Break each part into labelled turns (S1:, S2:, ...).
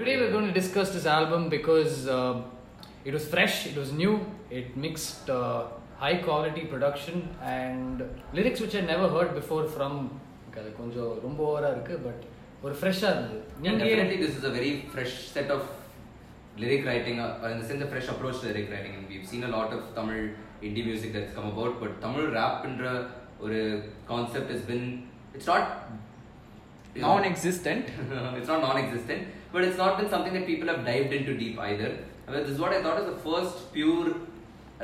S1: Today we're going to discuss this album because uh, it was fresh, it was new, it mixed uh, high quality production and lyrics which I never heard before from அது கொஞ்சம் ரொம்ப ஓவரா இருக்கு but ஒரு ஃப்ரெஷ்ஷாக இருந்தது
S2: Yeah,
S1: நீங்க
S2: definitely, this is a very fresh set of lyric writing, uh, in the sense, a fresh approach to lyric writing. And we've seen a lot of Tamil indie music that's come about, but Tamil rap என்ற ஒரு concept has been, it's not you know,
S3: non-existent
S2: it's not non-existent, But it's not been something that people have dived into deep either. I mean, this is what I thought is the first pure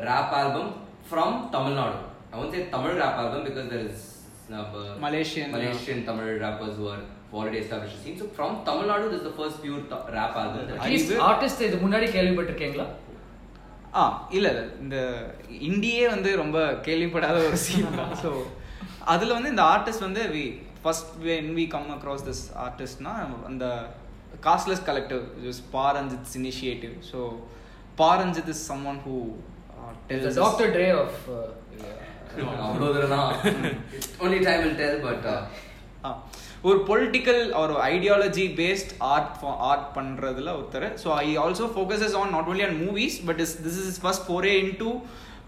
S2: rap album from Tamil Nadu. I won't say Tamil rap album because there is uh,
S3: Malaysian,
S2: Malaysian Tamil rappers who are already established a scene. So from Tamil Nadu, this is the first pure ta- rap album. that-
S3: at least
S1: Arivu- artist இது முன்னாடி கேள்விப்பட்டிருக்கீங்களா
S3: ஆ இல்ல இந்த இந்தியே வந்து ரொம்ப கேள்விப்படாத ஒரு scene தான் ஸோ அதுல வந்து இந்த ஆர்டிஸ்ட் வந்து we first when we come across this ஆர்டிஸ்ட்னா அந்த castless collective is Paranjith's initiative so Paranjith is someone who
S1: doctor Dre off
S2: அவ்வளவு தூரம் தான். Only time will tell, but uh,
S3: ஒரு பொலிட்டிக்கல் ஒரு ஐடியாலஜி பேஸ்ட் ஆர்ட் ஆர்ட் பண்றதுல ஒருத்தர். So I also focuses on not only on movies but is this is first foray in to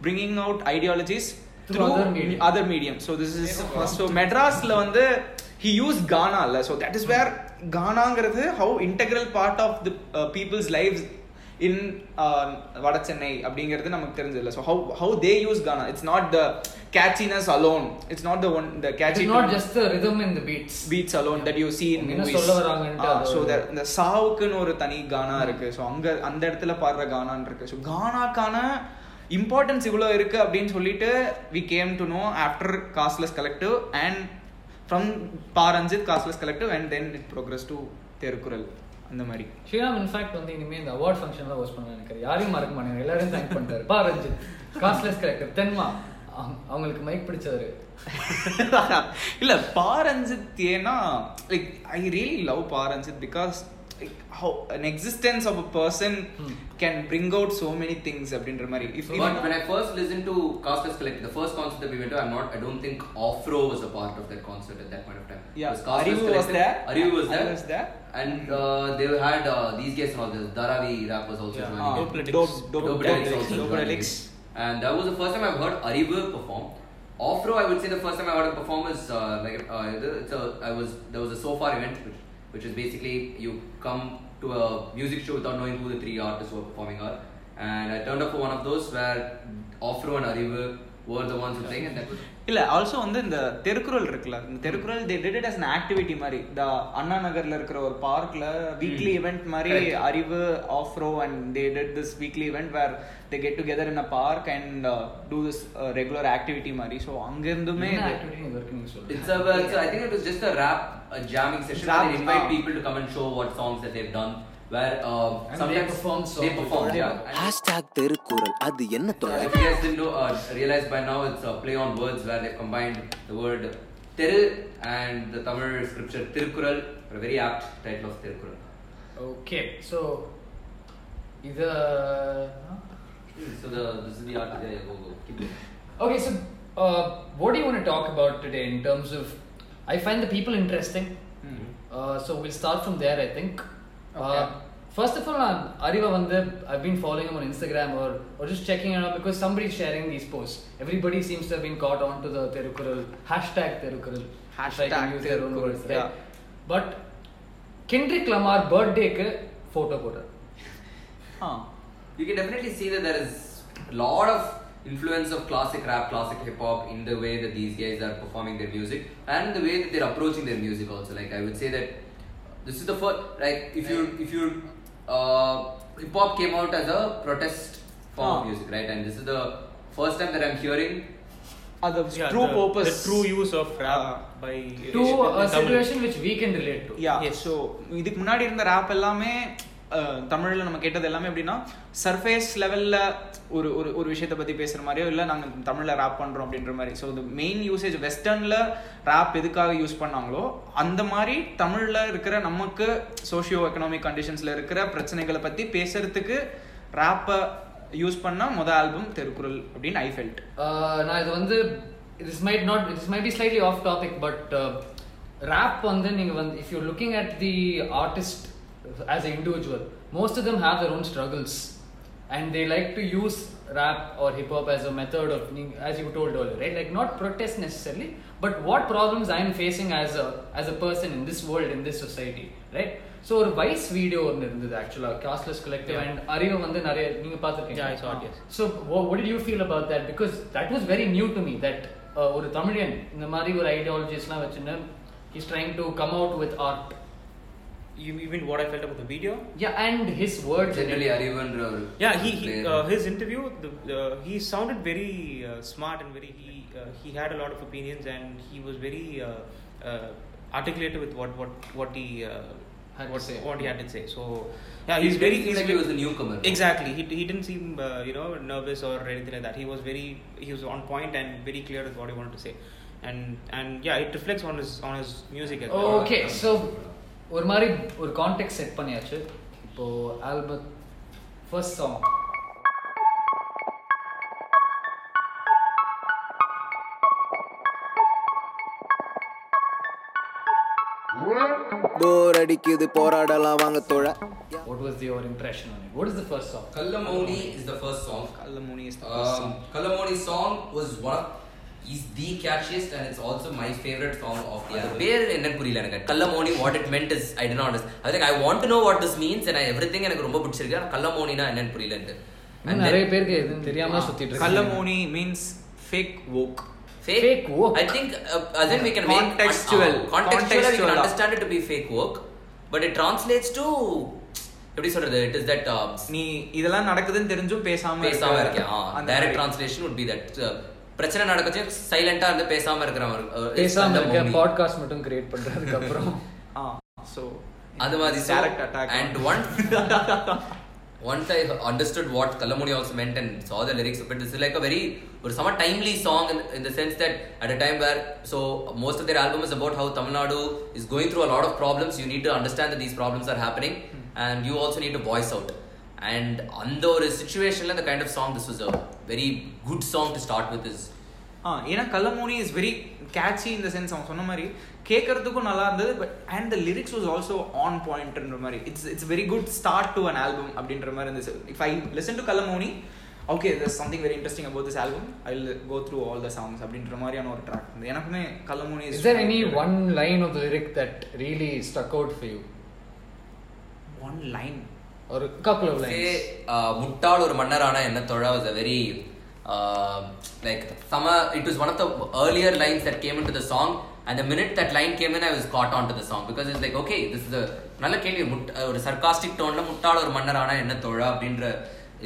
S3: bringing out ideologies
S1: Through other medium.
S3: Other medium so this is first so மெட்ராஸ்ல வந்து he use gaana இல்ல so that is where கானாங்கிறது how integral part of the people's life in வட சென்னை அப்படிங்கிறது நமக்கு தெரிஞ்சதில்ல. So how how they use gaana it's not the catchiness alone it's not the one
S1: the it's not just the rhythm in the
S3: beats beats alone that you in
S1: என்ன
S3: movies.
S1: சொல்ல
S3: so இந்த சாவுக்குன்னு ஒரு தனி கானா இருக்கு. So அங்க அந்த இடத்துல பாடுற கானான்னு இருக்கு. ஸோ கானாக்கான இம்பார்ட்டன்ஸ் இவ்வளோ இருக்கு அப்படின்னு சொல்லிட்டு we came to know after castless collective and from Paranjith castless collective and then it progress to Thirukkural அந்த மாதிரி.
S1: ஸ்ரீராம் இன்ஃபேக்ட் வந்து இனிமே இந்த அவார்ட் ஃபங்க்ஷன்ல ஹோஸ்ட் பண்ண நினைக்கிறேன் யாரையும் மறக்க மாட்டேங்க எல்லாரையும் தேங்க் பண்ணிட்டாரு. பா ரஞ்சித் காஸ்ட்லெஸ் கரெக்டர் தென்மா அவங்க- அவங்களுக்கு மைக் பிடிச்சவரு.
S3: இல்ல பாரஞ்சித் ஏன்னா like I really love Paranjith because how an existence of a person
S1: Hmm.
S3: can bring out so many things அப்படின்ற மாதிரி if
S2: But when I first listened to Castless Collective, the first concert that we went to, I'm not, I don't think Offro was a part of that concert at that point of time.
S3: Yeah,
S2: It was Castless
S3: Arivu was
S2: Collective.
S3: there.
S2: Arivu was there.
S3: I was there.
S2: And uh, they had uh, these guys and all this. Dharavi rap was also
S1: Yeah.
S2: joining.
S3: Ah,
S2: in.
S4: Dope
S3: dope dope
S2: Dope
S3: dope
S2: Lyrics also
S3: dope
S2: joining
S3: lyrics.
S2: in. And that was the first time I've heard Arivu perform. Offro, I would say the first time I heard him perform is uh, like uh, it's a, I was there was a so far event which, which is basically you come to a music show without knowing who the three artists who are performing are. And I turned up for one of those where Offro and Arivu were the ones who sang, and that was
S3: இல்ல also வந்து இந்த தெருக்குறள் இருக்குல்ல இந்த Therukural they did it as an activity மாதிரி இந்த அண்ணா நகர்ல இருக்கிற ஒரு பார்க்ல வீக்லி இவெண்ட் மாதிரி. Arivu Ofro and they did this weekly event where they get together in a park and do this regular activity மாதிரி ஸோ அங்க இருந்துமே
S1: என்ன activity இது வரைக்கும் நீங்க சொல்லுங்க
S2: It's a, it's a, I think it was just a rap, a jamming session
S3: Rap,
S2: where they invite
S3: ah.
S2: people to come and show what songs that they've done. Where uh,
S1: And they
S2: sometimes
S1: perform songs.
S2: They perform, yeah. And
S5: hashtag Thirukkural அது என்ன தொலை
S2: if you guys didn't know, uh, realize by now it's a play on words where they've combined the word Thiru and the Tamil scripture Tirukural, a very apt title of Tirukural.
S1: Okay so இது
S2: So the this is the art. Yeah, yeah, go go. Keep going.
S1: Okay, so uh, what do you want to talk about today in terms of? I find the people interesting. Uh, so we'll start from there. I think.
S3: Okay.
S1: Uh, first of all, I'm Ariva Vandip. I've been following him on Instagram or or just checking it out because somebody's sharing these posts. Everybody seems to have been caught on to the Terukural hashtag Terukural. if I can
S3: Hashtag
S1: use their own
S3: Thirukkural,
S1: words, right?
S3: yeah.
S1: But Kendrick Lamar birthday க்கு photo போட்டார்
S3: ஆ
S2: You can definitely see that there is a lot of influence of classic rap, classic hip hop in the way that these guys are performing their music and the way that they're approaching their music also. Like I would say that this is the first like if you if you uh, hip hop came out as a protest form of
S3: Ah.
S2: music, right? And this is the first time that I'm hearing
S3: அது
S4: Yeah,
S3: true
S4: the,
S3: purpose
S4: the true use of rap
S3: Ah.
S4: by
S1: to a
S4: Tamil.
S1: situation which we can relate to.
S3: Yeah
S4: Yes.
S3: So இதுக்கு முன்னாடி இருந்த rape எல்லாமே அஹ், தமிழில் நம்ம கேட்டது எல்லாமே எப்படின்னா சர்ஃபேஸ் லெவலில் ஒரு ஒரு ஒரு விஷயத்தை பற்றி பேசுகிற மாதிரியோ இல்லை நாங்கள் தமிழில் ரேப் பண்ணுறோம் அப்படின்ற மாதிரி. ஸோ இந்த மெயின் யூசேஜ் வெஸ்டர்னில் ரேப் எதுக்காக யூஸ் பண்ணாங்களோ அந்த மாதிரி தமிழில் இருக்கிற நமக்கு சோஷியோ எக்கனாமிக் கண்டிஷன்ஸில் இருக்கிற பிரச்சனைகளை பற்றி பேசுறதுக்கு ரேப்பை யூஸ் பண்ணால் மொதல் ஆல்பம் திருக்குறள் அப்படின்னு ஐ ஃபெல்ட்
S1: நான் இது வந்து this might not this might be slightly off topic but rap வந்து நீங்கள் வந்து if you looking at the artist as an individual. Most of them have their own struggles, and they like to use rap or hip hop as a method of, as you told earlier, right? Like not protest necessarily, but what problems I am facing as a as a person in this world, in this society, right? So ஒரு wise video ஒன்று இருந்தது ஆக்சுவலாக costless collective
S4: Yeah.
S1: And அறிவை வந்து நிறைய நீங்க பார்த்துருக்கீங்க
S4: Yeah, I saw it, yes.
S1: So what did you feel about that because that was very new to me that uh, ஒரு தமிழியன் இந்த மாதிரி ஒரு ஐடியாலஜிஸ்லாம் வச்சுன்னு he's trying to come out with art
S4: you mean what I felt about the video?
S1: Yeah, and his words.
S2: Generally, are even
S4: Yeah, he, he uh, his interview. The, uh, he sounded very uh, smart and very he uh, he had a lot of opinions and he was very uh, uh, articulated with what what what he. what,
S1: say.
S4: what he had to say. So, yeah, he's very. He's
S2: like he was a newcomer.
S4: Exactly. He, he didn't seem you know nervous or anything like that. He was very he was on point and very clear with what he wanted to say, and and yeah, it reflects on his on his music as well.
S1: Okay, so ஒரு மாதிரி ஒரு context set பண்ணியாச்சு. இப்போ album first song
S5: போர் அடிக்குது போராடலாம் வாங்க தோழ.
S1: What was your impression on it what is the first song
S2: Kallamoni is the first song.
S3: Kalamuni is the first
S2: Um,
S3: song.
S2: Kallamoni song was one of is the catchiest and it's also my favorite song of the album. பேர் என்ன புரியல எனக்கு Kallamouni what it meant is I don't understand I think I want to know what this means and everything எனக்கு ரொம்ப பிடிச்சிருக்கு ஆனா கல்லமோனினா என்னன்னு புரியல எனக்கு
S1: இன்னும் நிறைய பேருக்கு எதுவும் தெரியாம சுத்திட்டு இருக்காங்க
S3: Kalamoni means fake woke.
S2: fake,
S1: Fake woke.
S2: I think uh, as in we can
S3: Contextual.
S2: make uh, contextual we can
S3: Contextual.
S2: understand it to be fake woke but it translates to எப்படி சொல்றது it is that uh,
S3: நீ இதெல்லாம் நடக்குதுன்னு தெரிஞ்சும் பேசாம
S2: பேசாம
S3: இருக்க.
S2: இருக்கேன்
S3: direct.
S2: Translation would be that uh, பிரச்சனை நடக்கச்சு சைலண்டா இருந்து பேசாம இருக்கிறவங்க uh,
S1: பேசாம இருக்க. பாட்காஸ்ட் மட்டும் கிரியேட் பண்றதுக்கு அப்புறம்
S3: ஆ so
S2: அது மாதிரி so-
S3: direct attack
S2: and one once I understood what Kalamuni also meant and saw the lyrics of it, this is like a very or somewhat timely song in, in the sense that at a time where so most of their album is about how Tamil Nadu is going through a lot of problems. You need to understand that these problems are happening, and And under a situation the kind of song this was a very good song to start with is
S3: ஆ ஏன்னா Kallamouni is very catchy இந்த sense அவன் சொன்ன மாதிரி கேட்கறதுக்கும் நல்லா இருந்தது but and the lyrics was also on பாயிண்ட்ன்ற மாதிரி it's it's very good start to an album அப்படின்ற மாதிரி இருந்துச்சு if I listen to Kallamouni okay there's something very interesting about this album ஐ will go through all the songs அப்படின்ற மாதிரியான ஒரு track இருந்தது எனக்குமே Kallamouni
S1: Is there any one line of the lyric that really stuck out for you?
S3: One line
S1: Or a couple of lines?
S2: say uh, முட்டாள் ஒரு மன்னரான என்ன தொழா a very uh, like summer it was one of the earlier lines that came into the song and the minute that line came in I was caught onto the song because it's like okay this is a நல்ல கேள்வி முட்- ஒரு sarcastic டோன்ல முட்டாள் ஒரு மன்னரான என்ன தொழா அப்படின்ற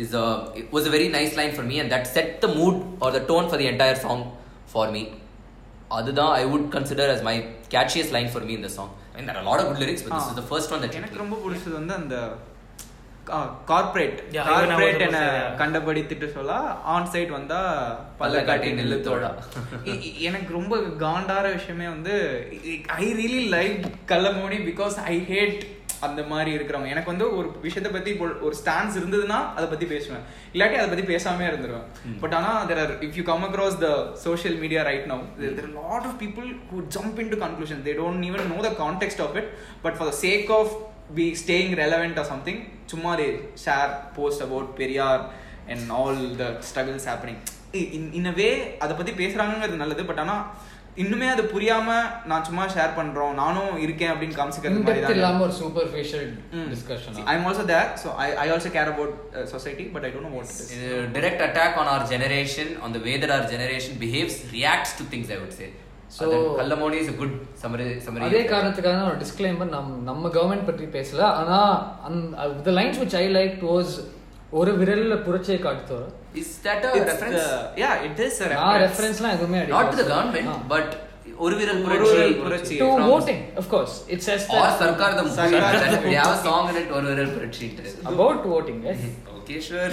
S2: is a it was a very nice line for me and that set the mood or the tone for the entire song for me அதுதான் I would consider as my catchiest line for me in the song I mean there are a lot of good lyrics but this is the first one that
S3: எனக்கு ரொம்ப பிடிச்சது வந்து அந்த corporate
S4: Yeah, even I was
S3: corporate
S4: about to
S3: என்ன
S4: say that.
S3: கண்டபடி திட்டு சொல்ல on site வந்தா பல்ல காட்டி நில்லு தோழா இ- இ- எனக்கு ரொம்ப காண்டார விஷயமே வந்து I really like Kallamouni because I hate அந்த மாதிரி இருக்கிறவங்க. எனக்கு வந்து ஒரு விஷயத்தை பத்தி ஒரு ஸ்டான்ஸ் இருந்ததுன்னா அதை பத்தி பேசுவேன். இல்லாட்டி அதை பத்தி பேசாமே இருந்துருவேன். பட் ஆனா there are if you come across the social media right now there lot of people who jump in to conclusion they don't even know the context of it but for the sake of be staying relevant or something சும்மா share post about Periyar and all the struggles happening in in a way அதை பத்தி பேசுறாங்கிறது நல்லது but ஆனா இன்னுமே அது புரியாம நான் சும்மா ஷேர் பண்றோம் நானும் இருக்கேன் அப்படின்னு காமிச்சிக்கிறது மாதிரி தான்
S1: இல்லாம ஒரு superficial
S3: Mm.
S1: discussion.
S3: See, I'm also there, so I, I also care about uh, society, but I don't know what it is.
S2: Uh, direct attack on our generation, on the way that our generation behaves, reacts to things. I Kallamoni is a good summary. summary
S1: அதே. காரணத்துக்காக தான் ஒரு disclaimer நம் நம்ம government பற்றி பேசல ஆனா அந்த lines which I like was ஒரு விரல்ல புரட்சியை
S2: Is that a
S3: It's
S2: reference?
S3: the- yeah, it is a
S1: நான்
S3: reference.
S1: ரெஃபரன்ஸ்லாம் எதுவுமே
S2: Not to the government, but ஒரு விரல் புரட்சி.
S3: புரட்சி. To
S1: voting of course it says
S2: Or
S1: that
S2: Sarkar the.
S3: Sarkar.
S2: We have a song in it. ஒரு விரல் புரட்சி.
S1: about voting yes
S2: Okay, sure.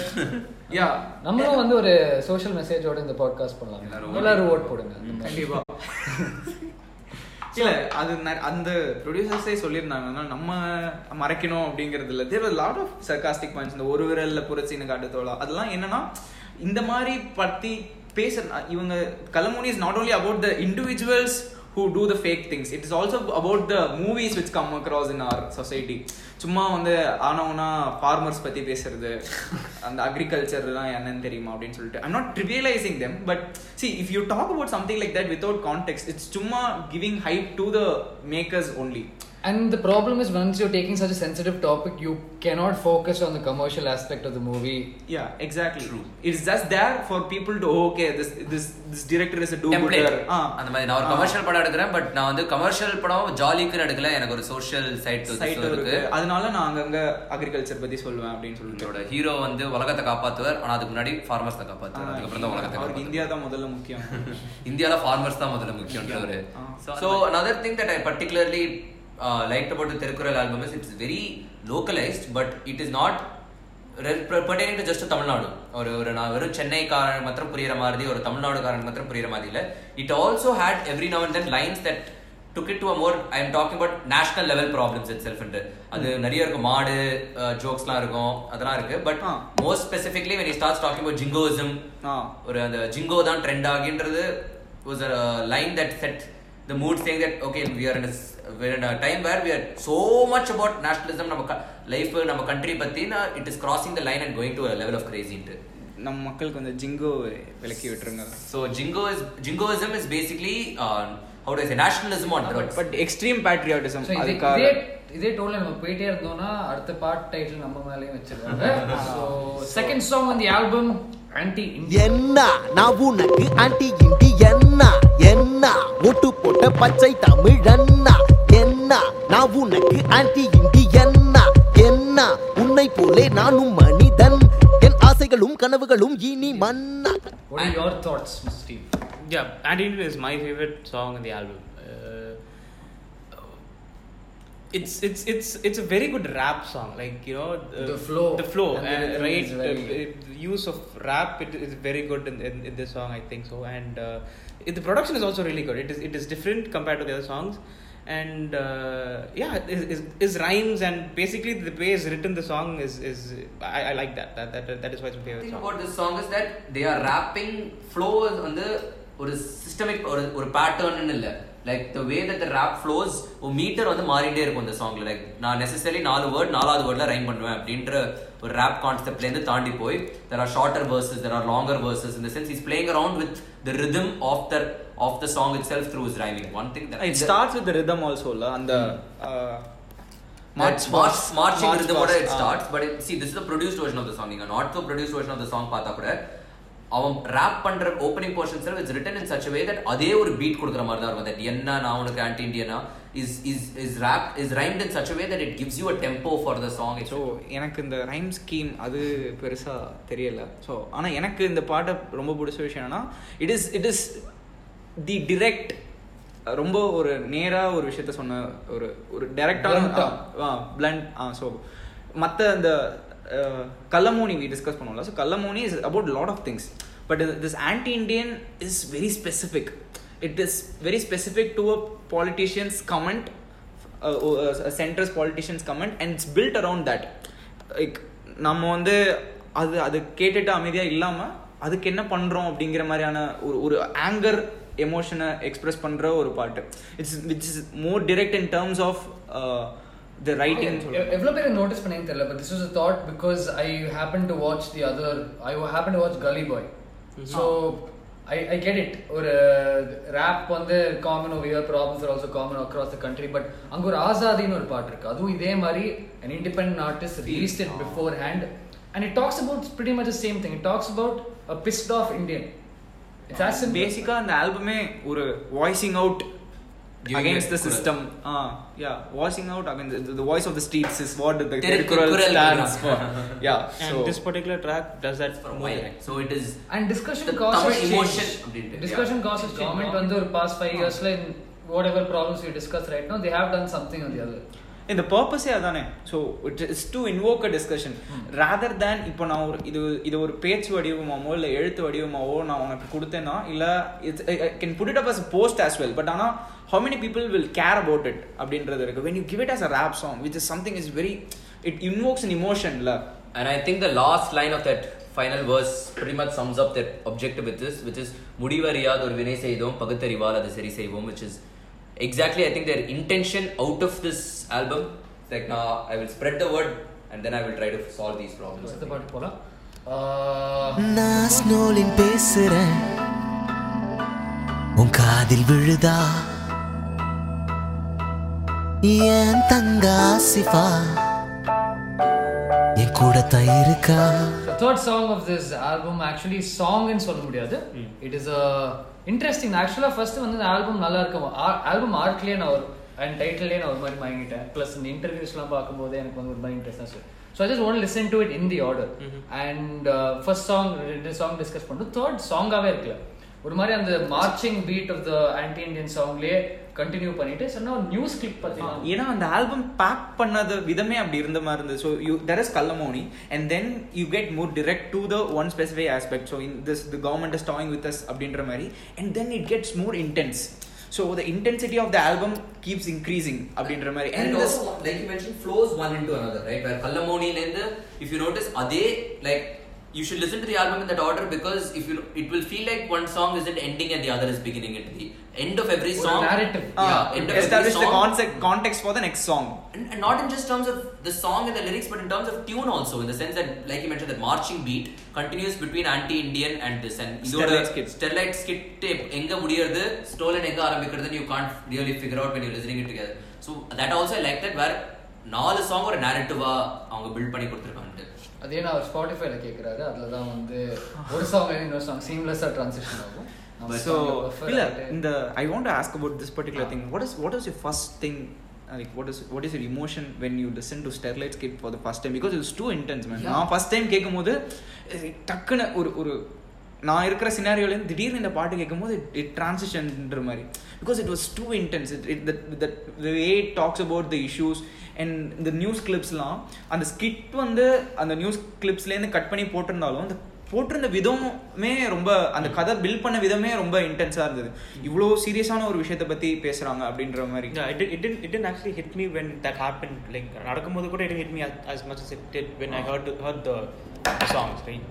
S3: Yeah.
S1: நம்மளும் வந்து ஒரு சோஷியல் மெசேஜோட இந்த பாட்காஸ்ட் பண்ணலாம்
S2: எல்லாரும்
S1: ஓட் போடுங்க.
S3: கண்டிப்பா இல்லை அது அந்த ப்ரொடியூசர்ஸே சொல்லியிருந்தாங்கன்னா நம்ம மறைக்கணும் அப்படிங்கிறது இல்லை there lot of sarcastic points இந்த ஒரு விரல்ல புரட்சின்னு காட்டு அதெல்லாம் என்னன்னா இந்த மாதிரி பற்றி பேச இவங்க Kallamouni is not only about the individuals who do the fake things it is also about the movies which come across in our society சும்மா வந்து ஆனவனா ஃபார்மர்ஸ் பத்தி பேசுறது அந்த அக்ரிகல்ச்சர்லாம் என்னன்னு தெரியுமா அப்படின்னு சொல்லிட்டு. I'm not trivialising them but see if you talk about something like that without context it's சும்மா giving hype to the makers only
S1: And the problem is once you're taking such a sensitive topic, you cannot focus on the commercial aspect of the movie.
S3: Yeah, exactly.
S2: True.
S3: It's just there for people to oh, okay, this this this director is a do gooder. Ah.
S2: அந்த மாதிரி நான் ஒரு
S3: Ah.
S2: Commercial படம் எடுக்கிறேன் but நான் வந்து commercial படம் ஜாலிக்குன்னு எடுக்கல எனக்கு ஒரு சோஷியல் சைட்
S3: சைட்
S2: இருக்கு
S3: அதனால நான் அங்கங்க அக்ரிகல்ச்சர் பத்தி சொல்லுவேன் அப்படின்னு சொல்லிட்டு
S2: ஹீரோ வந்து உலகத்தை காப்பாத்துவார் ஆனா அதுக்கு முன்னாடி ஃபார்மர்ஸ் தான் காப்பாத்துவார் அதுக்கப்புறம் தான் உலகத்தை
S3: இந்தியா தான் முதல்ல முக்கியம்
S2: இந்தியால ஃபார்மர்ஸ் தான் முதல்ல
S3: ஆ.
S2: So another thing that I particularly uh, liked about the Tirukkural album is it's very localized but it is not pertaining to just Tamil Nadu ஒரு ஒரு நான் வெறும் சென்னைக்காரன் மாத்திரம் புரியுற மாதிரி ஒரு தமிழ்நாடுக்காரன் மாத்திரம் புரியுற மாதிரி இல்ல. It also hate every now and then lines that took it to a more I am talking about national level problems itself அது நிறைய இருக்கும். மாடு ஜோக்ஸ்லாம் இருக்கும் அதெல்லாம் இருக்கு.
S3: But.
S2: Most specifically when he starts talking about jingoism
S3: ஆ.
S2: ஒரு அந்த ஜிங்கோ தான் ட்ரெண்ட் ஆகின்றது was a line that set the mood saying that okay we are in we're in a time where we are so much about nationalism நம்ம life நம்ம country பத்தி it is crossing the line and going to level of கிரேசின்ட்டு
S3: நம்ம மக்களுக்கு வந்து jingo விலக்கி விட்டுருங்க.
S2: So jingo is jingoism is basically how to nationalism on
S3: but extreme patriotism
S1: So, இதே
S3: அதுக்காக.
S1: இதே இதே டோல்ல நம்ம போயிட்டே இருந்தோம்னா அடுத்த பார்ட் டைட்டில் நம்ம மேலேயும் வச்சிருக்காங்க. So second song the album anti
S5: என்ன? நான் உனக்கு ஆன்டி இண்டி என்ன? என்ன ஒட்டு போட்ட பச்சை தமிழன்னா என்ன நான் உனக்கு ஆன்டி இண்டி என்ன என்ன உன்னை போலே நானும் மனிதன் என் ஆசைகளும் கனவுகளும் இனி மன்னா
S1: What are your thoughts, Mr. Steve?
S4: Yeah, Anti-Indian is my favorite song in the album. Uh, it's it's it's it's a very good rap song. Like you know uh,
S1: The flow
S4: the flow,
S1: and the
S4: uh,
S1: rhythm
S4: right?
S1: is very-
S4: Uh, it- the use of rap it is very good in, in, in this song. I think so, and uh, it, the production is also really good. It is it is different compared to the other songs. And uh, yeah, is is is rhymes and basically the way it's written the song is is I, I like that. That that that is why it's my favorite
S2: thing
S4: song.
S2: about this song is that they are rapping flow வந்து ஒரு systemic ஒரு ஒரு pattern இல்ல like the way that the rap flows ஒரு metre வந்து மாறிட்டே இருக்கும் இந்த சாங்ல லைக் நான் நெசசரி நாலு வேர்ட் நாலாவது வேர்ட்ல ரைம் பண்ணுவேன் அப்படின்ற ஒரு ரேப் கான்செப்ட்ல இருந்து தாண்டி போய் there are shorter verses there are longer verses இந்த sense is playing around with the rhythm of the of the song itself through is rhyming one thing
S3: it starts with the rhythm also la அந்த uh,
S2: March, March, marching
S3: March
S2: rhythm
S3: past,
S2: it
S3: ah.
S2: starts, but it, see, this is the produced version of the song. நீங்க not the produced version of the song பார்த்தா கூட அவன் rap பண்ற opening portion self it's written in such way that அதே ஒரு beat கொடுக்குற மாதிரி தான் இருக்கும். தட் என்ன நான் உனக்கு anti இண்டியனா is is is rap is rhymed in such way that it gives you a tempo for the song
S3: so எனக்கு இந்த ரைம் ஸ்கீம் அது பெருசா தெரியல. ஸோ ஆனா எனக்கு இந்த பாட்டை ரொம்ப பிடிச்ச விஷயம் என்னன்னா it is it is the direct ரொம்ப ஒரு நேரா ஒரு விஷயத்த சொன்ன ஒரு ஒரு டைரக்டான. பிளண்ட் ஆ? ஸோ மற்ற அந்த கல்லமோனி வி டிஸ்கஸ் பண்ணுவோம்ல so Kallamouni is about lot of things but this anti Indian is very specific it is very specific to a politicians comment centres politicians comment and it's built around that like நம்ம வந்து அது அது கேட்டுட்டு அமைதியாக இல்லாமல் அதுக்கு என்ன பண்ணுறோம் அப்படிங்கிற மாதிரியான ஒரு ஒரு ஆங்கர் எமோஷனை எக்ஸ்பிரஸ் பண்ணுற ஒரு பாட்டு. It's which is more direct in terms of the writing
S1: எவ்வளோ பேர் நோட்டீஸ் பண்ணேன்னு தெரியல but this was a thought because I happen to watch the other I happen to watch Gully Boy so I I get it ஒரு rap வந்து common over here problems are also common across the country but அங்கே ஒரு ஆசாதின்னு ஒரு பாட்டு இருக்கு. அதுவும் இதே மாதிரி an independent artist released it beforehand and it talks about pretty much the same thing. It talks about a pissed off indian. It's as simple
S3: பேசிக்கா அந்த ஆல்பமே ஒரு voicing out
S2: against
S3: the system. Uh, yeah, voicing out I the, the, voice of the streets is
S2: what
S3: the Tirukkural
S2: stands
S3: for. yeah,
S4: and
S3: so.
S4: this particular track does that
S2: for
S4: a
S2: while. So it is.
S1: And discussion causes change. Discussion causes government under the past five years, like whatever problems we discuss right now, they have done something or the other.
S3: இந்த பர்பஸே அதானே so it is to invoke a discussion rather than இப்போ நான் ஒரு இது இது ஒரு பேச்சு வடிவமாவோ இல்லை எழுத்து வடிவமாவோ நான் உனக்கு கொடுத்தேன்னா இல்லை it's can put it up as post as well but ஆனால் how many people will care about it அப்படின்றது இருக்கு. When you give it as a rap song which is something is very it invokes an இமோஷன்ல
S2: and I think the last line of that final verse pretty much sums up that objective with is which is முடிவறியாத ஒரு வினை செய்தோம் பகுத்தறிவால் அது சரி செய்வோம் which is exactly I think their intention out of this album It's like now I will spread the word and then I will try to solve these problems.
S1: அடுத்த பாட்டு போலாம்.
S5: நான் ஸ்னோலின் பேசுறேன். உன் காதில் விழுதா? என் தங்க ஆசிஃபா என் கூட தான் இருக்கா
S1: song of this album actually song ன்னு சொல்ல முடியாது. இட் இஸ் இன்ட்ரெஸ்டிங் ஆக்சுவலாக ஃபர்ஸ்ட் வந்து இந்த ஆல்பம் நல்லா இருக்கும் ஆல்பம் ஆர்ட்லேயே நான் ஒரு அண்ட் டைட்டிலே நான் ஒரு மாதிரி வாங்கிட்டேன் ப்ளஸ் இந்த இன்டர்வியூஸ்லாம் பார்க்கும்போது எனக்கு வந்து ஒரு மாதிரி இன்ட்ரெஸ்டாக so I just one listen to it in the order and first song ரெண்டு சாங் டிஸ்கஸ் பண்ணிட்டு தேர்ட் சாங்காகவே இருக்குல்ல ஒரு மாதிரி அந்த marching beat of the anti Indian சாங்லேயே continue பண்ணிட்டு சொன்னா நியூஸ் கிளிப் பார்த்தீங்கன்னா
S3: ஏன்னா அந்த ஆல்பம் பேக் பண்ணது விதமே அப்படி இருந்த மாதிரி இருந்தது. So you there is Kallamouni and then you get more direct to the one specify aspect so in this the government is toying with us அப்படின்ற மாதிரி. And then it gets more intense So the intensity of the album keeps increasing அப்படின்ற மாதிரி
S2: And
S3: and
S2: it
S3: this
S2: also, like you mentioned, flows one into another, right? Where Kallamoni and the, if you notice, Ade, like, you should listen to the album in that order because if you, it will feel like one song isn't ending and the other is beginning at the end of every song.
S1: narrative.
S2: Yeah, end of every
S3: establish the concept context for the next song
S2: And, and not in just terms of the song and the lyrics, but in terms of tune also, in the sense that, like you mentioned, that marching beat continues between anti-Indian and this. And
S3: Sterlite skit.
S2: Sterlite skit tape, எங்க முடியறது stolen எங்க ஆரம்பிக்கிறது you can't really figure out when you're listening it together. So that also I like that where நாலு song ஒரு narrative-ஆ அவங்க build பண்ணி கொடுத்துருக்காங்க
S1: அதே நான் அவர் ஸ்பாட்டிஃபைல கேட்குறாரு அதில் தான் வந்து ஒரு சாங் இன்னொரு சாங் சீம்லெஸ்ஸாக ட்ரான்சிஷன் ஆகும் நம்ம
S3: so இல்ல
S1: பண்ணிட்டு-
S3: இந்த i want to ask about this particular thing what is what is your first thing uh, like what is what is your emotion when you listen to Sterlite Skid for the first time because it was too intense man. நான் first time கேட்கும்போது டக்குன்னு ஒரு ஒரு நான் இருக்கிற சினாரியோலேருந்து திடீர்னு இந்த பாட்டு கேட்கும்போது இட் ட்ரான்சிஷன்ன்ற மாதிரி because it was too intense it it that way talks about the issues and இந்த நியூஸ் கிளிப்ஸ்லாம் அந்த ஸ்கிட் வந்து அந்த நியூஸ் கிளிப்ஸ்லேருந்து கட் பண்ணி போட்டிருந்தாலும் அந்த போட்டிருந்த விதமே ரொம்ப அந்த கதை பில்ட் பண்ண விதமே ரொம்ப இன்டென்ஸாக இருந்தது இவ்வளோ சீரியஸான ஒரு விஷயத்தை பற்றி பேசுகிறாங்க அப்படின்ற மாதிரி
S4: didn't it didn't actually hit me when that happened. Like நடக்கும்போது கூட much as it did when I heard heard the, the songs, right?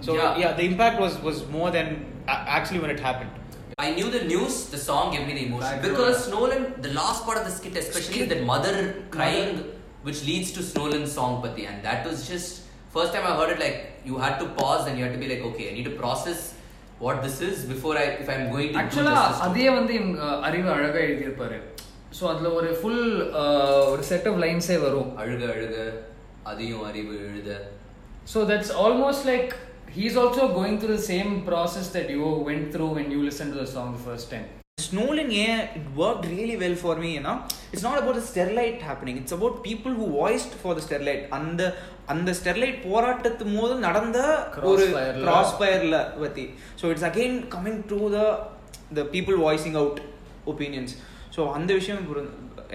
S4: So
S2: Yeah.
S4: yeah. the impact was was more than a- actually when it happened.
S2: I knew the news, the song gave me the emotion. Because Nolan, the last part of the skit especially is that mother crying, which leads to Nolan's song Pati. And that was just, first time I heard it, like, you had to pause and you had to be like, okay, I need to process what this is before I, if I'm going to do
S1: ஆக்சுவலா அதே வந்து இவங்க அறிவு அழகா எழுதியிருப்பாரு so அதுல ஒரு full ஒரு செட் ஆஃப் லைன்ஸே வரும்
S2: அழுக அழுக அதையும் அறிவு எழுத
S1: so that's almost like he's also going through the same process that you went through when you listen to the song first
S3: time yeah, it worked really well for me, you know. It's not about the Sterlite happening. It's about people who voiced for the Sterlite. அந்த அந்த Sterlite போராட்டத்து போது நடந்த ஒரு. Cross ஃபயர்ல பத்தி so it's again coming to the the people voicing out opinions so அந்த விஷயம்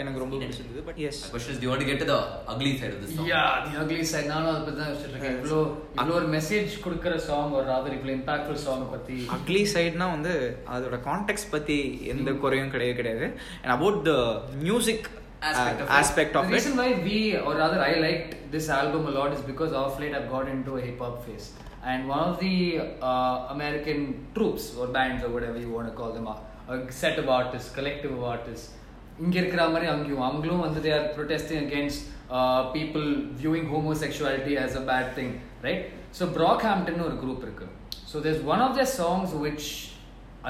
S3: எனக்கு ரொம்ப பிடிச்சிருந்தது but yes
S2: My question is, do you want to get to the ugly side of this song?
S1: Yeah the ugly side நானும் அதை பத்தி தான் யோசிச்சுட்டு இருக்கேன் இவ்வளோ இவ்வளோ ஒரு மெசேஜ் கொடுக்குற சாங் ஒரு ராதர் இவ்வளோ இம்பாக்ட்ஃபுல் சாங் பத்தி
S3: அக்லி சைட்னா வந்து அதோட கான்டெக்ட் பத்தி எந்த குறையும் கிடையவே கிடையாது and about the music
S2: Aspect of it.
S3: Aspect
S1: The
S3: of
S1: reason why we, or rather I liked this album a lot is because off late I've got into a hip hop phase. And one of the uh, American troops or bands or whatever you want to call them, a, a set of artists, collective of artists, இங்க இருக்கிற மாதிரி அங்கேயும் அவங்களும் வந்து they are protesting against uh, people viewing homosexuality as a bad thing, right? So Brockhampton ஒரு group இருக்கு. So there's one of their songs which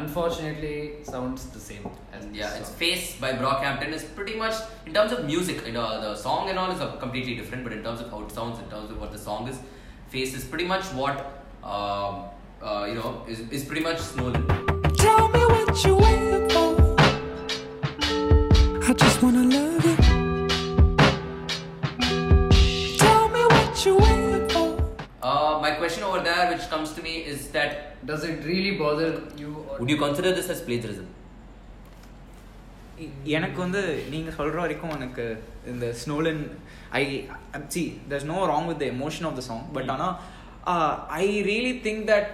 S1: unfortunately sounds the same as this
S2: Yeah, it's
S1: song.
S2: Face by Brockhampton is pretty much in terms of music, you know, the song and all is uh, completely different, but in terms of how it sounds, in terms of what the song is, Face is pretty much what um, uh, you know is, is pretty much Snowden.
S6: Tell me what you waiting for. I just wanna love you. Tell me what you waiting for.
S2: Uh, my question over there, which comes to me, is that
S1: Does it really bother you? Or
S2: would you consider this as plagiarism?
S3: எனக்கு வந்து நீங்க சொல்ற வரைக்கும் எனக்கு இந்த Snowlin I see there's no wrong with the emotion of the song but ஆனா I really think that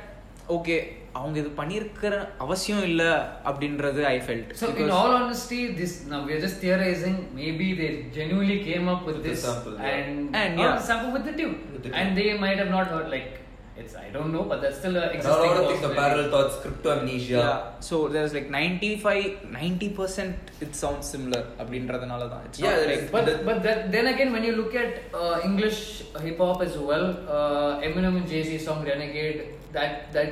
S3: okay அவங்க இது பண்ணியிருக்கிற அவசியம் இல்ல அப்படின்றது I felt
S1: So, in all honesty, this now we are just theorizing. Maybe they genuinely came up with,
S7: With the
S1: this
S7: sample, yeah.
S1: and
S3: And,
S1: or
S3: yeah.
S1: the sample with the tune,
S7: With the
S1: and
S7: tune.
S1: they might have not heard like It's I don't know, but that's still a
S2: There are a
S1: existing
S2: lot of things, the
S1: possibility.
S2: parallel thoughts, crypto amnesia.
S3: Yeah. So there's like 95, 90% it sounds similar அப்படின்றதுனால தான்
S2: Yeah,
S3: not like
S2: is-
S1: But but that, then again, when you look at uh, English hip hop as well, uh, Eminem and Jay Z song Renegade, that that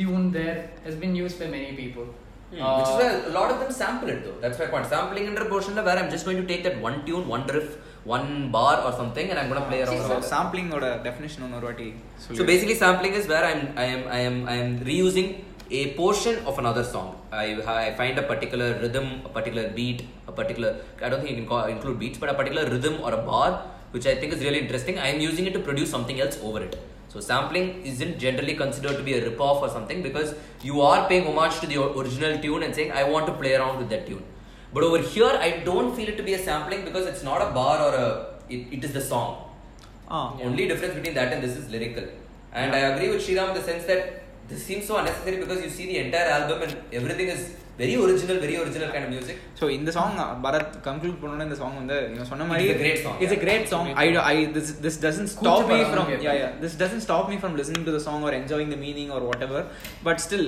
S1: tune there has been used by many people.
S2: Hmm.
S1: Uh,
S2: Which is why a lot of them sample it though. That's my point. Sampling in portion where I'm just going to take that one tune, one riff, one bar or something and I'm going to play ah, around.
S3: So sampling or definition on Orati.
S2: So basically sampling is where I'm I am I am I am reusing a portion of another song. I, I find a particular rhythm, a particular beat, a particular I don't think you can call, include beats, but a particular rhythm or a bar which I think is really interesting. I am using it to produce something else over it. So sampling isn't generally considered to be a rip-off or something because you are paying homage to the original tune and saying I want to play around with that tune. But over here, I don't feel it to be a sampling because it's not a bar or a it, it is the song.
S3: Ah.
S2: Only difference between that and this is lyrical. And I agree with Sriram in the sense that this seems so unnecessary because you see the entire album and everything is very original, very original kind of music.
S3: So இந்த song Bharath conclude பண்ணோன்னே இந்த song வந்து நீங்க சொன்ன மாதிரி
S2: great song, it's
S3: great song I I this doesn't stop me
S1: கூச்சப்படாம
S3: from
S1: கேட்பேன்.
S3: yeah yeah this doesn't stop me from listening to the song or enjoying the meaning or whatever but still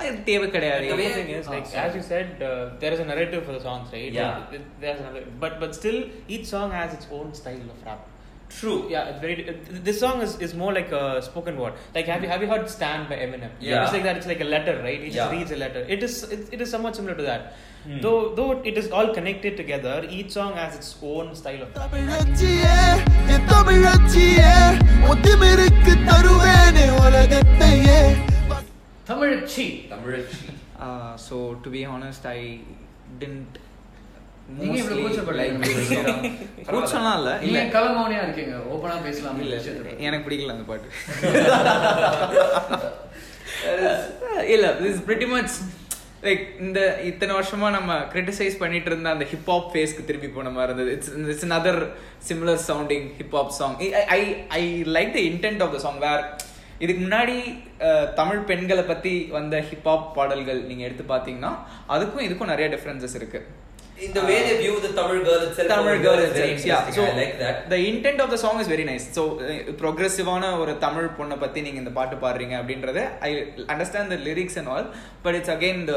S3: அது தேவை கிடையாது
S4: The
S2: way-
S4: thing is, like
S1: Ah,
S4: as you said, uh, there is a narrative for the songs, right?
S2: Yeah.
S4: Like, it-
S2: True.
S4: Yeah, very. Uh, this song is, is more like a spoken word. Like have you have you heard "Stand" by Eminem?
S2: Yeah.
S4: It's like that. It's like a letter, right? It
S2: yeah.
S4: just reads a letter. It is it, it is somewhat similar to that.
S2: Hmm.
S4: Though though it is all connected together. Each song has its own style of.
S1: Tamil
S2: uh,
S3: So to be honest, I didn't
S1: நீங்க இவ்வளவு கூச்சப்படுறீங்க.
S3: கூச்சம்லாம் இல்லை.
S1: நீங்க
S3: இல்லை.
S1: கலமௌனியா இருக்கீங்க. ஓபனா பேசலாம்
S3: இல்ல
S1: விஷயத்தை.
S3: எனக்கு பிடிக்கல அந்த பாட்டு. இல்ல திஸ் பிரிட்டி மச் லைக் இந்த இத்தனை வருஷமா நம்ம கிரிட்டிசைஸ் பண்ணிட்டு இருந்த அந்த ஹிப் ஹாப் ஃபேஸ்க்கு திரும்பி போன மாதிரி இருந்தது. It's it's another similar sounding hip hop song I I like the intent of the song where இதுக்கு முன்னாடி தமிழ் பெண்களை பத்தி வந்த ஹிப் ஹாப் பாடல்கள் நீங்க எடுத்து பாத்தீங்கன்னா அதுக்கும் இதுக்கும் நிறைய டிஃபரன்சஸ் இருக்கு.
S2: In the way they view the Tamil girl itself,
S3: Tamil
S2: over
S3: girl
S2: here is very
S3: itself, yeah.
S2: interesting.
S3: So
S2: I like that.
S3: the intent of the song is very nice. So ப்ரொக்ரெசிவான ஒரு தமிழ் பொண்ணை பத்தி நீங்க இந்த பாட்டு பாடுறீங்க அப்படின்றது I understand the lyrics and all but it's again the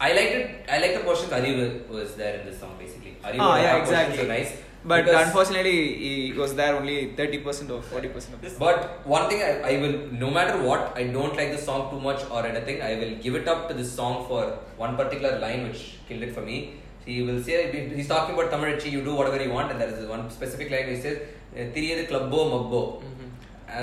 S2: I liked it. I like the portion Arivu was there in this song basically. Arivu
S3: ah
S2: rap
S3: yeah
S2: portions
S3: exactly
S2: are nice.
S3: but
S2: because-
S3: unfortunately he was there only 30% or 40% of this
S2: But one thing I, I will, no matter what, I don't like the song too much or anything. I will give it up to this song for one particular line which killed it for me. He will say he's talking about Tamarachi, you do whatever you want, and there is one specific line he says eh, "Tiriyadu clubbo mabbo." Hmm.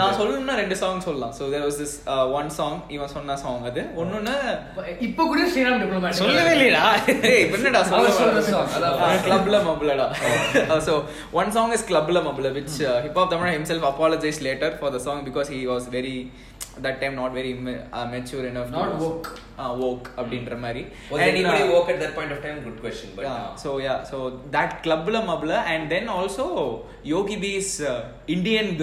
S3: நான் சொல்லணும்னா ரெண்டு song சொல்லலாம். So there was this one song இவன் சொன்ன song அது. ஒன்னொன்னு
S1: இப்ப கூட ஸ்ரீராம் டிப்ளமேட்
S4: சொல்லவே
S3: என்னடா
S1: song, அதான்.
S3: கிளப்ல மபுலடா. So one song is கிளப்ல மபுல which uh, hip hop Tamil himself apologized later for the song because he was very that time not very ma- uh, mature enough
S1: Not
S3: to
S1: woke.
S3: uh, woke அப்படின்ற மாதிரி
S2: Was
S3: And,
S2: anybody
S3: uh,
S2: woke at that point of time? Good question. But
S3: yeah,
S2: uh,
S3: so yeah, so that clubla mabla, and then also Yogi B's uh, Indian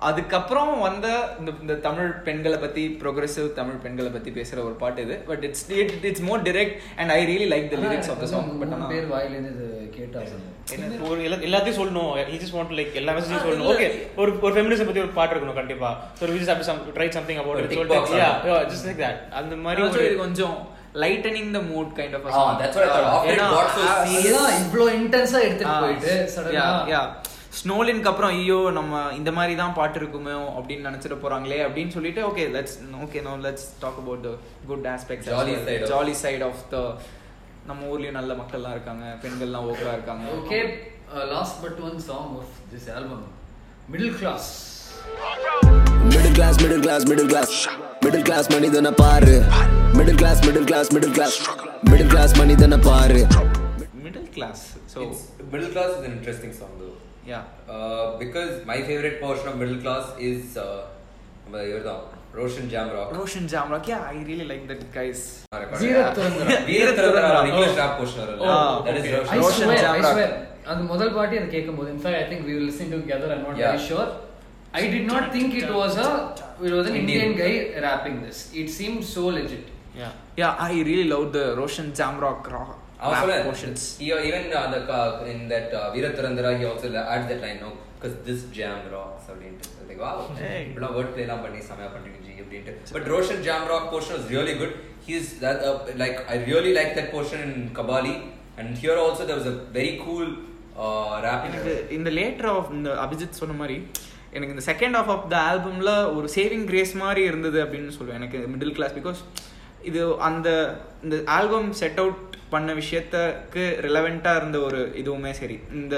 S3: அதுக்கப்புறம் வந்த இந்த இந்த தமிழ் பெண்களை பத்தி progressive Tamil பெண்களை பத்தி பேசுற ஒரு பாட்டு இது. But it's it's more direct and I really like the lyrics of the song but
S1: மூணு பேர் வாயில இருந்து இது கேட்டா
S4: என்ன, ஒரு எல்லா- எல்லாத்தையும் சொல்லணும். Just want to like எல்லா மெசேஜையும்
S3: Ah,
S4: சொல்லணும். ஓகே ஒரு ஒரு ஃபெமினிசம் பத்தி ஒரு பாட்டு இருக்கணும் கண்டிப்பா. So we just have to some, try something about
S2: ஒரு
S4: it.
S2: tick
S4: சொல்லிட்டு yeah just like that. அந்த மாதிரி
S3: கொஞ்சம் lightening the mood kind
S2: of that's what I thought. After it got so serious.
S1: அதெல்லாம் இவ்ளோ இன்டென்ஸா எடுத்துட்டு போயிட்டு சடனா
S3: யா ஸ்னோலினுக்கு அப்புறம் ஐயோ நம்ம இந்த மாதிரி தான் பாட்டு இருக்குமோ அப்படின்னு நினைச்சிட்டு போறாங்களே அப்படின்னு சொல்லிட்டு okay let's okay no let's talk about the
S2: good side of-
S3: jolly side of the நம்ம ஊர்லயும் நல்ல மக்கள்லாம் இருக்காங்க பெண்கள்லாம் ஓக்கரா இருக்காங்க.
S1: Okay, uh, last but one song of this album, Middle Class.
S5: Middle class middle class middle class middle class மனிதனை பாரு. Middle class middle class middle class middle class மனிதனை பாரு.
S3: Middle class so
S2: it's, middle class is an interesting song though.
S3: Yeah
S2: Uh, because my favorite portion of middle class is uh, நம்ம இவர்தான் Roshan Jamrock
S3: Roshan Jamrock yeah I really like that guys
S1: Veerath Thurandara.
S2: Veerathurandhara English
S3: Oh.
S2: Rap portion வரும்ல
S3: Oh,
S2: that is
S3: okay.
S2: Roshan
S1: I
S3: Roshan
S1: swear, I
S3: Jamrak.
S1: swear. அந்த முதல் பாட்டி அது கேட்கும்போது in fact I think we will listen together I not
S2: Yeah.
S1: Very sure I did not think it was a it was an
S2: Indian.
S1: Indian guy rapping this. It seemed so legit.
S4: Yeah.
S3: Yeah, I really love the Roshan Jamrock rock,
S2: Also, like,
S3: portions.
S2: he, even uh, the, uh, in that uh, Veera Turandara, he also adds that line, no, because this jam rocks. அப்படின்ட்டு. Think, wow. இப்படிலாம் word play எல்லாம் பண்ணி செமையா பண்றீங்க G அப்படின்ட்டு. But Roshan jam rock portion was really good. He's that uh, like I really like that portion in Kabali, and here also there was a very cool uh, rap.
S3: எனக்கு இந்த letter of இந்த அபிஜித் சொன்ன மாதிரி எனக்கு இந்த second of of the ஆல்பம்ல ஒரு saving grace மாதிரி இருந்தது அப்படின்னு சொல்லுவேன் எனக்கு மிடில் கிளாஸ் பிகாஸ் இது அந்த இந்த ஆல்பம் செட் அவுட் பண்ண விஷயத்துக்கு ரிலவெண்ட்டாக இருந்த ஒரு இதுவுமே சரி. இந்த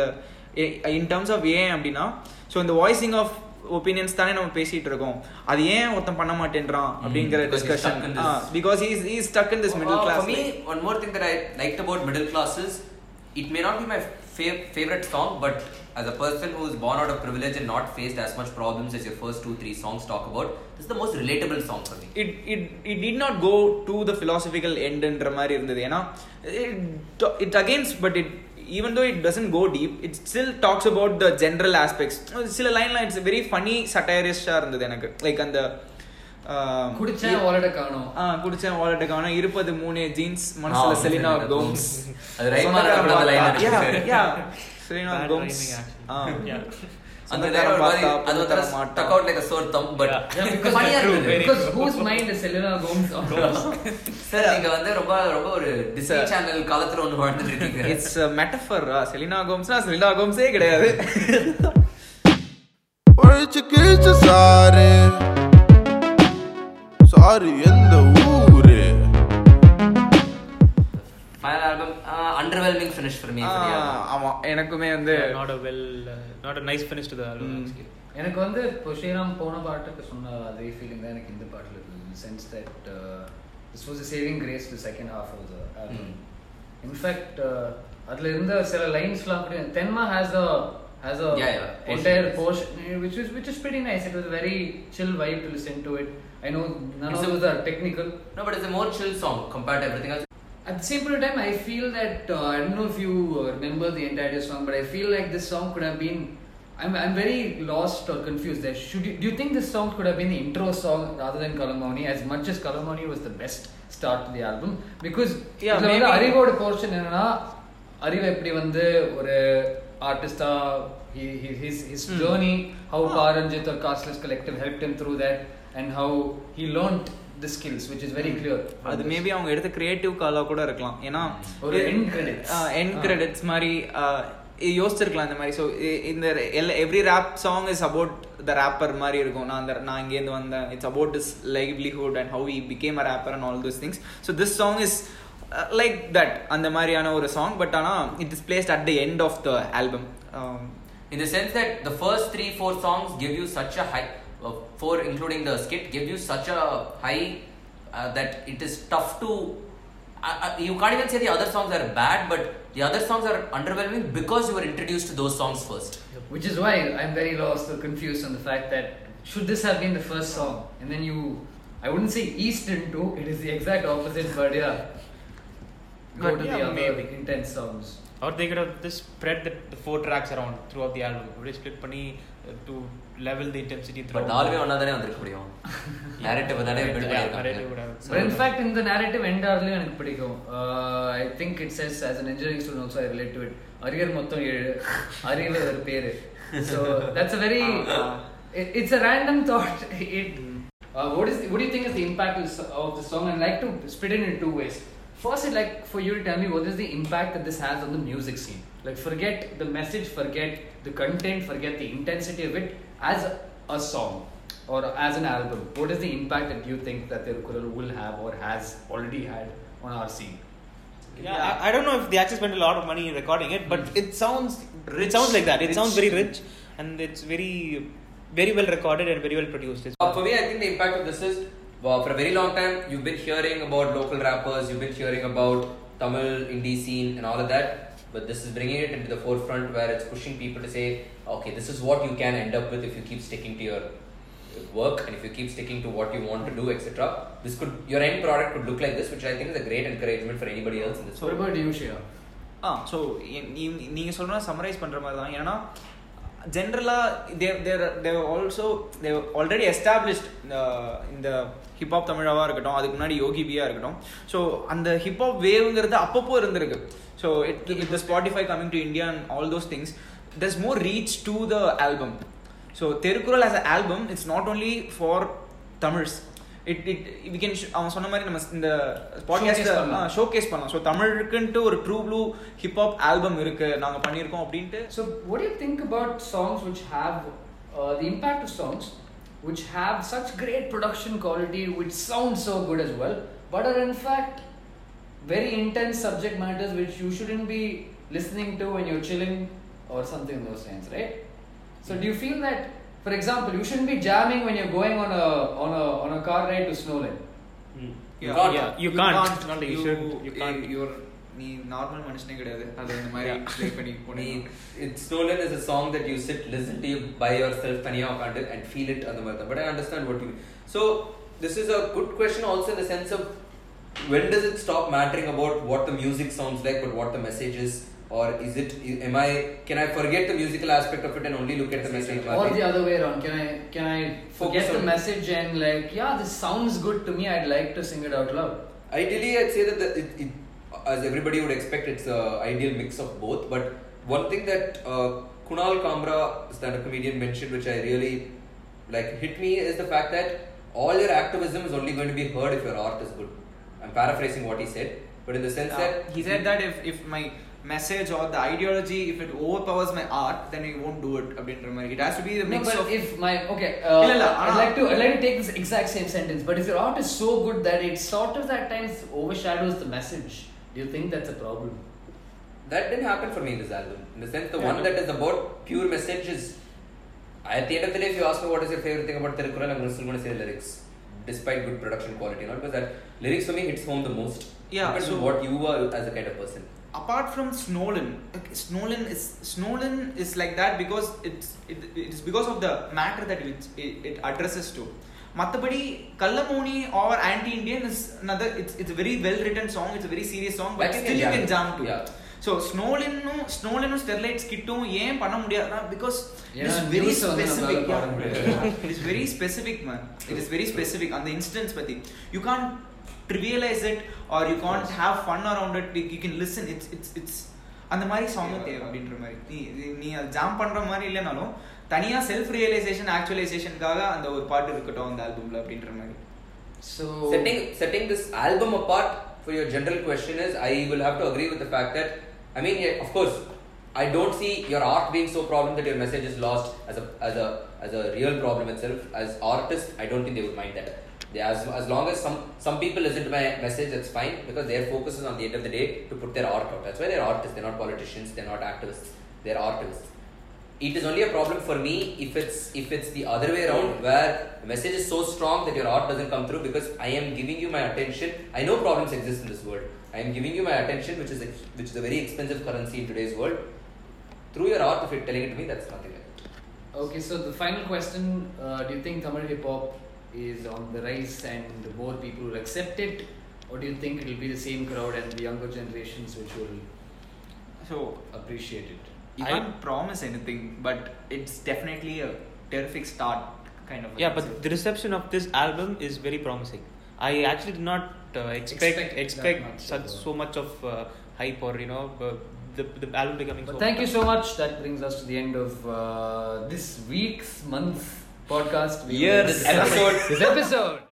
S3: இன் டர்ம்ஸ் ஆஃப் ஏன் அப்படின்னா ஸோ இந்த வாய்ஸிங் ஆஃப் ஒப்பீனியன்ஸ் தானே நம்ம பேசிட்டு இருக்கோம். அது ஏன் ஒருத்தன் பண்ண மாட்டேன்றான் அப்படிங்கிற discussion
S2: stuck in this-
S3: because is is stuck in this
S2: middle
S3: class
S2: For me, one more thing that I liked about middle class is it may not be my fa- favorite song, but as a person who is born out of privilege and not faced as much problems as your first two, three songs talk about, this is the most relatable song for me.
S3: It it it did not go to the philosophical எண்டுன்ற மாதிரி இருந்தது ஏன்னா it against but it even though it doesn't go deep it still talks about the general aspects சில லைன்லாம் it's very funny சட்டைரிஸ்டாக இருந்தது எனக்கு like அந்த
S1: குடிச்சேன் அ காணோம்.
S3: ஆ குடிச்சேன் வாலெட்டை காணும் இருப்பது மூணு ஜீன்ஸ் மனசுல செலினா கோம்ஸ்.
S2: அது rhyme ஆன கூட
S3: Selena
S4: Bad
S3: Gomez
S4: rhyming actually.
S3: ஆ
S4: Yeah.
S2: அந்த அது a sore thumb, but
S1: Yeah, because,
S2: funny-ஆ இருந்தது.
S1: because whose mind is Selena Gomez on?
S2: Sir, நீங்க வந்து ரொம்ப ரொம்ப ஒரு டிஸ்னி. சேனல் காலத்துல ஒன்று வாழ்ந்துட்டு இருக்கீங்க.
S3: இட்ஸ் மெட்டஃபர் செலினா கோம்ஸ்னா செலினா கோம்ஸே கிடையாது.
S7: ஒழிச்சு கீழ்ச்சு சாரு சாரி எந்த ஊரு
S2: அண்டர்வெல்மிங் ஃபினிஷ் ஃபார் மீ
S3: ஆமா எனக்குமே வந்து
S4: Yeah, not a well, uh, not a nice finish to the album.
S3: Mm.
S4: actually.
S1: எனக்கு வந்து இப்போ ஸ்ரீராம் போன பாட்டுக்கு சொன்ன அதே ஃபீலிங் தான் எனக்கு இந்த பாட்டில் இருக்குது sense that this was saving grace to second half of the album
S2: Mm.
S1: In fact அதில் இருந்த சில லைன்ஸ்லாம் கூட Thenma has a has a
S2: Yeah, yeah, portion.
S1: Entire portion which is which is pretty nice it was a very chill vibe to listen to it i know none
S2: It's
S1: of
S2: a-
S1: those are technical
S2: No, but it's a more chill song compared to everything else.
S1: At the same point of time, I feel that uh, I don't know if you uh, remember the entire song, but I feel like this song could have been. I'm, I'm very lost or confused there. Should you, do you think this song could have been the intro song rather than Kalamoni? As much as Kalamoni was the best start to the album, because
S3: Yeah,
S1: இதுல வந்து
S3: maybe-
S1: அறிவோட portion என்னன்னா அறிவு எப்படி வந்து ஒரு ஆர்டிஸ்டா his his
S3: Hmm.
S1: journey how
S3: Ah.
S1: Paranjit or Castless Collective helped him through that and how he learnt the skills which is very clear. from
S3: அது. மேபி அவங்க எடுத்த கிரியேட்டிவ் காலா கூட இருக்கலாம். ஏன்னா
S1: ஒரு end credits.
S3: என். கிரெடிட்ஸ் மாதிரி யோசிச்சிருக்கலாம் இந்த மாதிரி. ஸோ இந்த every rap song is about the rapper மாதிரி இருக்கும். நான் அந்த நான் இங்கேருந்து வந்தேன். It's about this livelihood and how he became a rapper and all this things so this song is like that அந்த மாதிரியான ஒரு சாங் பட் ஆனால் it is placed at the end of the album
S2: In the sense that the first three, four songs give you such a high, uh, four including the skit give you such a high uh, that it is tough to uh, uh, you can't even say the other songs are bad but the other songs are underwhelming because you were introduced to those songs first.
S1: Which is why i'm very lost or confused on the fact that should this have been the first song? And then you i wouldn't say east into it is the exact opposite but yeah. Go
S3: but
S1: to
S3: yeah,
S1: the other
S3: maybe.
S1: intense songs.
S4: Or they could have just spread the, the four tracks around throughout the album. Split Pani uh, to level the intensity
S2: But
S4: throughout.
S2: நாலுமே ஒன்னா தானே வந்திருக்க முடியும் narrative தானே
S4: would
S2: பண்ணிருக்காங்க
S4: have-
S1: But in fact, in the narrative end ஆர்லயும் எனக்கு பிடிக்கும் Uh, I think it says as an engineering student also I relate to it. Arrear மொத்தம் ஏழு அறிவு ஒரு பேரு so that's a very it, it's a random thought it uh, what is what do you think is the impact of s- of the song I'd like to split it in two ways first I'd like for you to tell me what is the impact that this has on the music scene like forget the message forget the content forget the intensity of it as a song or as an album what is the impact that you think that Tirukural will have or has already had on our scene
S4: Yeah, I, I don't know if they actually spent a lot of money recording it, but it sounds it sounds like that. It
S3: Rich.
S4: sounds very rich, and it's very very well recorded and very well produced.
S2: Uh, for me, I think the impact of this is uh, for a very long time you've been hearing about local rappers, you've been hearing about Tamil indie scene and all of that, but this is bringing it into the forefront where it's pushing people to say, okay, this is what you can end up with if you keep sticking to your work and if you keep sticking to what you want to do, etc. This could your end product could look like this, which I think is a great encouragement for anybody else in this.
S1: so what about you Shreya?
S3: ஆ so நீங்கள் சொல்கிற summarise பண்ணுற மாதிரி தான் ஏன்னா ஜென்ரலாக there there there also they've already established இந்த hip hop தமிழாவாக இருக்கட்டும் அதுக்கு முன்னாடி யோகி பியா இருக்கட்டும் ஸோ அந்த ஹிப்ஹாப் வேவ்ங்கிறது அப்பப்போ இருந்திருக்கு so it it the Spotify coming to India and all those things there's more reach to the album so Therukkural as an album it's not only for Tamils it it we can sh- அவன் சொன்ன மாதிரி நம்ம இந்த
S1: Showcase
S3: podcast. Showcase பண்ணலாம் so தமிழுக்குன்ட்டு ஒரு true blue hip hop album இருக்கு நாங்க பண்ணியிருக்கோம் அப்படின்ட்டு
S1: So, what do you think about songs which have uh, the impact of songs which have such great production quality, which sound so good as well, but are in fact very intense subject matters which you shouldn't be listening to when you're chilling or something in those lines, right? So, do you feel that, for example, you shouldn't be jamming when you're going on a on a on a car ride to Snowland?
S2: You can't.
S4: Yeah, you can't. Not like you shouldn't. You can't.
S3: You're நீ normal மனுஷனே கிடையாது அது இந்த மாதிரி
S4: Yeah.
S3: Play பண்ணி
S2: Me,
S3: போனீங்க
S2: it's Stolen is a song that you sit, listen to you by yourself, taniya ukkand and feel it on the mother. But I understand what you mean. So this is a good question also in the sense of when does it stop mattering about what the music sounds like, but what the message is, or is it? Am I? Can I forget the musical aspect of it and only look at the message?
S1: Or the other way around? Can I can I forget
S2: Focus
S1: the message and like, yeah, this sounds good to me. I'd like to sing it out loud.
S2: Ideally, I'd say that the, it, it, as everybody would expect, it's a ideal mix of both. But one thing that uh, Kunal Kamra, stand-up comedian, mentioned, which I really like hit me, is the fact that all your activism is only going to be heard if your art is good. I'm paraphrasing what he said, but in the sense that
S3: he said that if if my message or the ideology if it overpowers my art then I won't do it it has to be the mix no,
S1: but
S3: of
S1: if my okay uh, I'd,
S3: I'd
S1: like to I'd like to take this exact same sentence but if your art is so good that it sort of at times overshadows the message do you think that's a problem?
S2: That didn't happen for me in this album. In the sense the
S1: yeah,
S2: one that is about pure message is at the end of the day if you ask me what is your favorite thing about Tirukkural I'm still going to say the lyrics despite good production quality not because that lyrics for me hits home the most.
S3: Yeah so,
S2: what you are as a kind of person
S3: apart from Snowden, okay, Snowden is Snowden is like that because it's it, it's because of the matter that it, it, it addresses to. மற்றபடி கள்ளமோனி or anti-Indian is another it's it's a very well written song it's a very serious song but
S2: Like you
S3: still you
S2: can
S3: can
S2: jam.
S3: jam to
S2: Yeah.
S3: So ஸ்னோலினும் ஸ்னோலினும் ஸ்டெர்லைட்ஸ் கிட்டும் ஏன் பண்ண முடியாதுன்னா because it is
S1: ஏன்னா
S3: very
S1: news வந்து நம்மளால
S3: specific
S1: பாட முடியாது.
S3: It is very specific man it is very specific அந்த இன்ஸ்டன்ஸ் பத்தி you Khan trivialise it or you can't have fun around it you can listen it's it's it's அந்த மாதிரி song தேவை அப்படின்ற மாதிரி நீ நீ அது ஜாம் பண்ற மாதிரி இல்லைனாலும் தனியா செல்ஃப் ரியலைசேஷன் ஆக்சுவலைசேஷனுக்காக அந்த ஒரு பாட்டு இருக்கட்டும் அந்த ஆல்பம்ல அப்படின்ற மாதிரி
S1: So
S2: setting setting this album apart for your general question is I will have to agree with the fact that I mean yeah, of course I don't see your art being so problem that your message is lost as a as a as a real problem itself. As artists, I don't think they would mind that. They, as as long as some some people listen to my message, that's fine because their focus is on the end of the day to put their art out. That's why they're artists. They're not politicians. They're not activists. They're artists. It is only a problem for me if it's if it's the other way around where the message is so strong that your art doesn't come through because I am giving you my attention. I know problems exist in this world. I am giving you my attention, which is a, which is a very expensive currency in today's world. Through your art, if you're telling it to me, that's nothing.
S1: Okay, so the final question: uh, Do you think Tamil hip hop is on the rise and more people will accept it, or do you think it will be the same crowd and the younger generations which will
S3: so
S1: appreciate it?
S3: you
S4: I-
S3: can't promise anything but it's definitely a terrific start kind of
S4: yeah,
S3: thing.
S4: but the reception of this album is very promising. I actually did not uh, expect
S1: Expect
S4: expect,
S1: much
S4: such so much of uh, hype or you know uh, the the album becoming
S1: But
S4: so.
S1: thank you so much. That brings us to the end of uh, this week's month podcast. We this
S2: Episode.
S1: This episode.